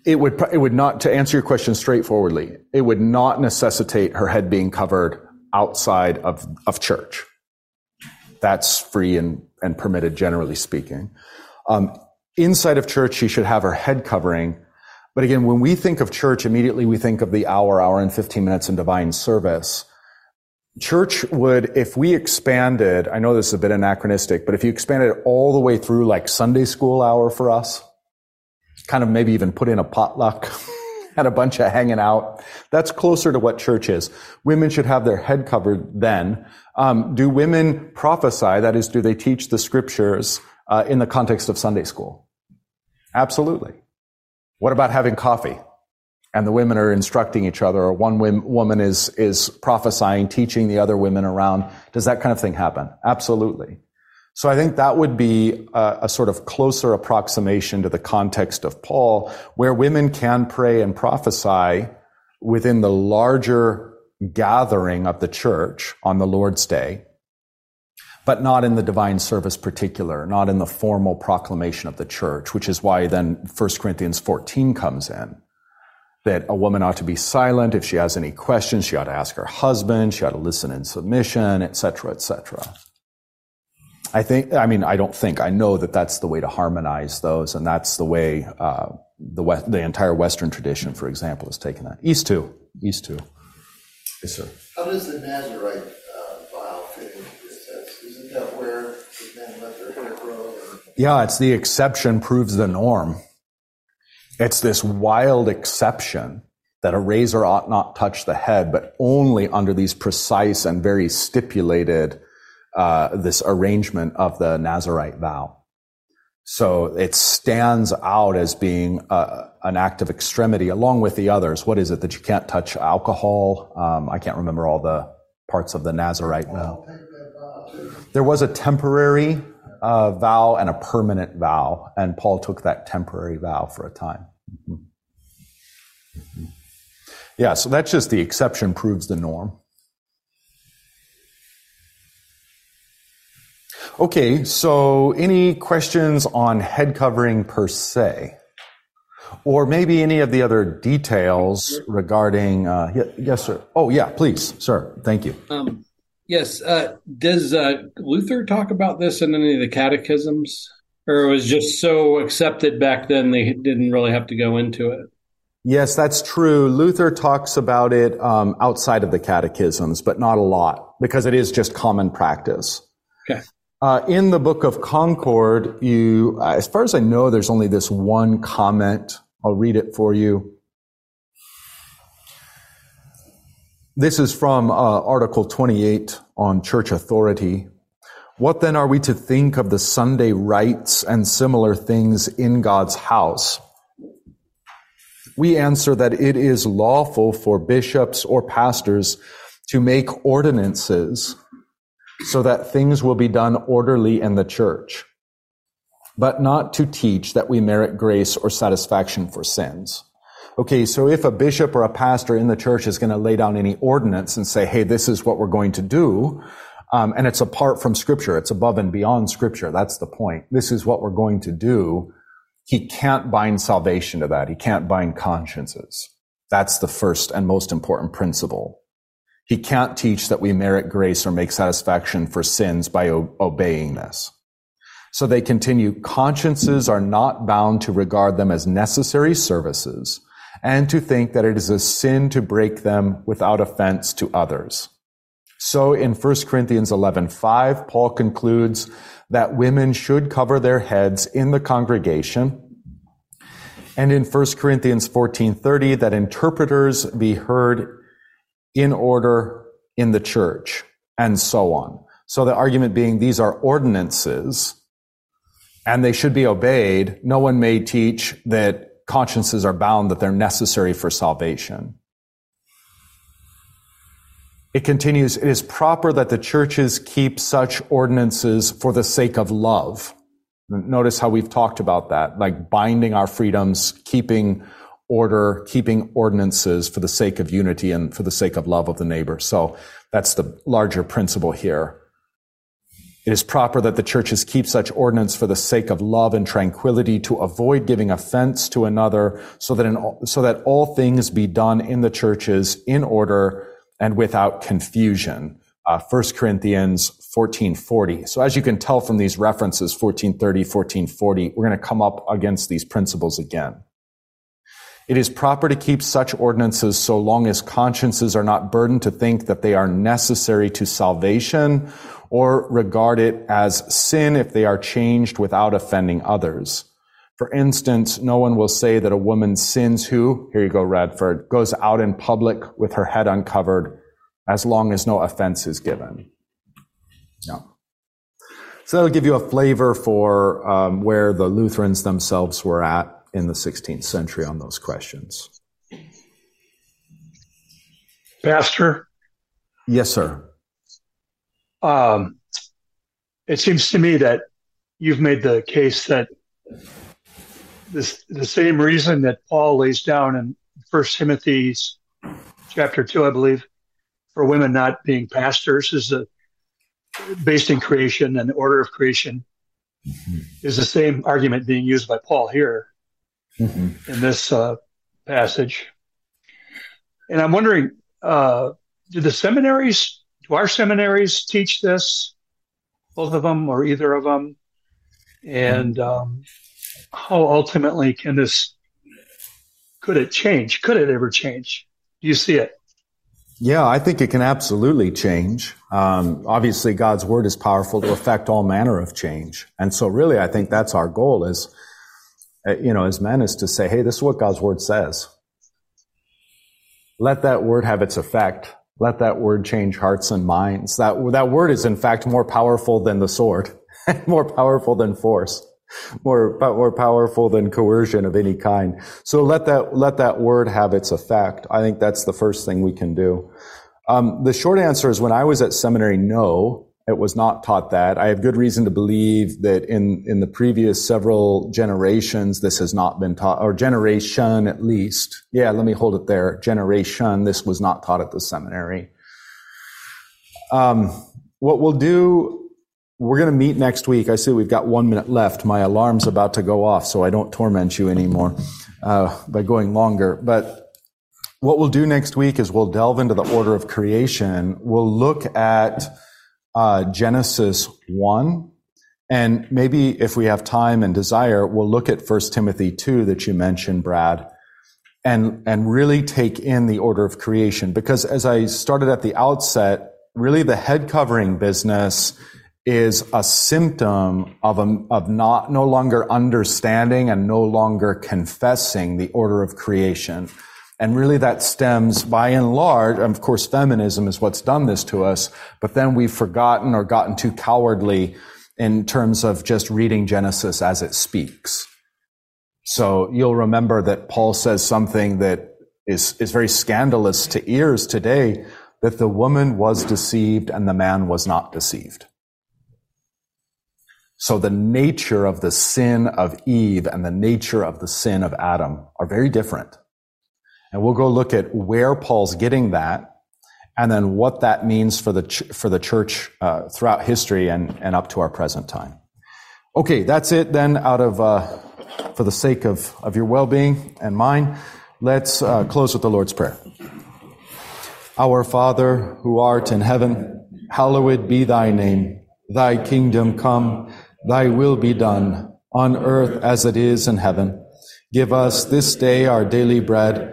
It would, it would not, to answer your question straightforwardly, it would not necessitate her head being covered outside of, of church. That's free and, and permitted, generally speaking. Um, inside of church, she should have her head covering. But again, when we think of church, immediately we think of the hour, hour and 15 minutes in divine service. Church would, if we expanded, I know this is a bit anachronistic, but if you expanded all the way through like Sunday school hour for us, kind of maybe even put in a potluck, and a bunch of hanging out. That's closer to what church is. Women should have their head covered then. Um, do women prophesy? That is, do they teach the scriptures uh, in the context of Sunday school? Absolutely. What about having coffee? And the women are instructing each other, or one woman is, is prophesying, teaching the other women around. Does that kind of thing happen? Absolutely. So I think that would be a, a, sort of closer approximation to the context of Paul, where women can pray and prophesy within the larger gathering of the church on the Lord's Day, but not in the divine service particular, not in the formal proclamation of the church, which is why then 1 Corinthians 14 comes in. That a woman ought to be silent. If she has any questions, she ought to ask her husband. She ought to listen in submission, etc., etc. I think, I mean, I don't think, I know that that's the way to harmonize those, and that's the way uh, the, West, the entire Western tradition, for example, has taken that. East too. East too. Yes, sir. How does the Nazarite uh, vow fit into this? Isn't that where the men let their hair grow? Yeah, it's the exception proves the norm. It's this wild exception that a razor ought not touch the head, but only under these precise and very stipulated uh, this arrangement of the Nazarite vow. So it stands out as being uh, an act of extremity along with the others. What is it that you can't touch alcohol? Um, I can't remember all the parts of the Nazarite vow. There was a temporary uh, vow and a permanent vow, and Paul took that temporary vow for a time. Mm-hmm. Mm-hmm. Yeah, so that's just the exception proves the norm. Okay, so any questions on head covering per se? Or maybe any of the other details regarding, uh, yes, sir. Oh, yeah, please, sir. Thank you. Um, yes. Uh, does uh, Luther talk about this in any of the catechisms? Or it was just so accepted back then they didn't really have to go into it? Yes, that's true. Luther talks about it um, outside of the catechisms, but not a lot because it is just common practice. Okay. Uh, in the book of Concord, you, uh, as far as I know, there's only this one comment. I'll read it for you. This is from uh, Article 28 on church authority. What then are we to think of the Sunday rites and similar things in God's house? We answer that it is lawful for bishops or pastors to make ordinances so that things will be done orderly in the church, but not to teach that we merit grace or satisfaction for sins. Okay, so if a bishop or a pastor in the church is going to lay down any ordinance and say, hey, this is what we're going to do, um, and it's apart from scripture, it's above and beyond scripture, that's the point. This is what we're going to do. He can't bind salvation to that. He can't bind consciences. That's the first and most important principle. He can't teach that we merit grace or make satisfaction for sins by o- obeying this. So they continue, consciences are not bound to regard them as necessary services and to think that it is a sin to break them without offense to others. So in 1 Corinthians 11:5, Paul concludes that women should cover their heads in the congregation And in 1 Corinthians 14:30 that interpreters be heard in order in the church and so on. So the argument being these are ordinances and they should be obeyed. No one may teach that consciences are bound, that they're necessary for salvation. It continues, it is proper that the churches keep such ordinances for the sake of love. Notice how we've talked about that, like binding our freedoms, keeping order, keeping ordinances for the sake of unity and for the sake of love of the neighbor. So that's the larger principle here. It is proper that the churches keep such ordinance for the sake of love and tranquility to avoid giving offense to another so that, in, so that all things be done in the churches in order and without confusion. Uh, 1 Corinthians 1440. So as you can tell from these references, 1430, 1440, we're going to come up against these principles again. It is proper to keep such ordinances so long as consciences are not burdened to think that they are necessary to salvation or regard it as sin if they are changed without offending others. For instance, no one will say that a woman sins who, here you go, Radford, goes out in public with her head uncovered as long as no offense is given. No. So that'll give you a flavor for um, where the Lutherans themselves were at in the 16th century on those questions. Pastor? Yes, sir. Um, it seems to me that you've made the case that this, the same reason that Paul lays down in First Timothy's chapter two, I believe, for women not being pastors is the, based in creation and the order of creation mm-hmm. is the same argument being used by Paul here mm-hmm. in this uh, passage. And I'm wondering, uh, do the seminaries do our seminaries teach this? Both of them or either of them? And um, how ultimately can this, could it change? Could it ever change? Do you see it? Yeah, I think it can absolutely change. Um, obviously, God's word is powerful to affect all manner of change. And so really, I think that's our goal is, you know, as men is to say, hey, this is what God's word says. Let that word have its effect. Let that word change hearts and minds. That, that word is in fact more powerful than the sword, more powerful than force, more, more powerful than coercion of any kind. So let that, let that word have its effect. I think that's the first thing we can do. Um, the short answer is when I was at seminary, no. It was not taught that. I have good reason to believe that in, in the previous several generations, this has not been taught, or generation at least. Yeah, let me hold it there. Generation, this was not taught at the seminary. Um, what we'll do, we're going to meet next week. I see we've got one minute left. My alarm's about to go off, so I don't torment you anymore uh, by going longer. But what we'll do next week is we'll delve into the order of creation. We'll look at uh, Genesis 1. And maybe if we have time and desire, we'll look at 1 Timothy 2 that you mentioned, Brad, and, and really take in the order of creation. Because as I started at the outset, really the head covering business is a symptom of, a, of not, no longer understanding and no longer confessing the order of creation. And really that stems by and large, of course, feminism is what's done this to us, but then we've forgotten or gotten too cowardly in terms of just reading Genesis as it speaks. So you'll remember that Paul says something that is, is very scandalous to ears today, that the woman was deceived and the man was not deceived. So the nature of the sin of Eve and the nature of the sin of Adam are very different. And we'll go look at where Paul's getting that and then what that means for the, ch- for the church uh, throughout history and, and up to our present time. Okay, that's it then out of, uh, for the sake of, of your well-being and mine. Let's uh, close with the Lord's Prayer. Our Father, who art in heaven, hallowed be thy name. Thy kingdom come, thy will be done, on earth as it is in heaven. Give us this day our daily bread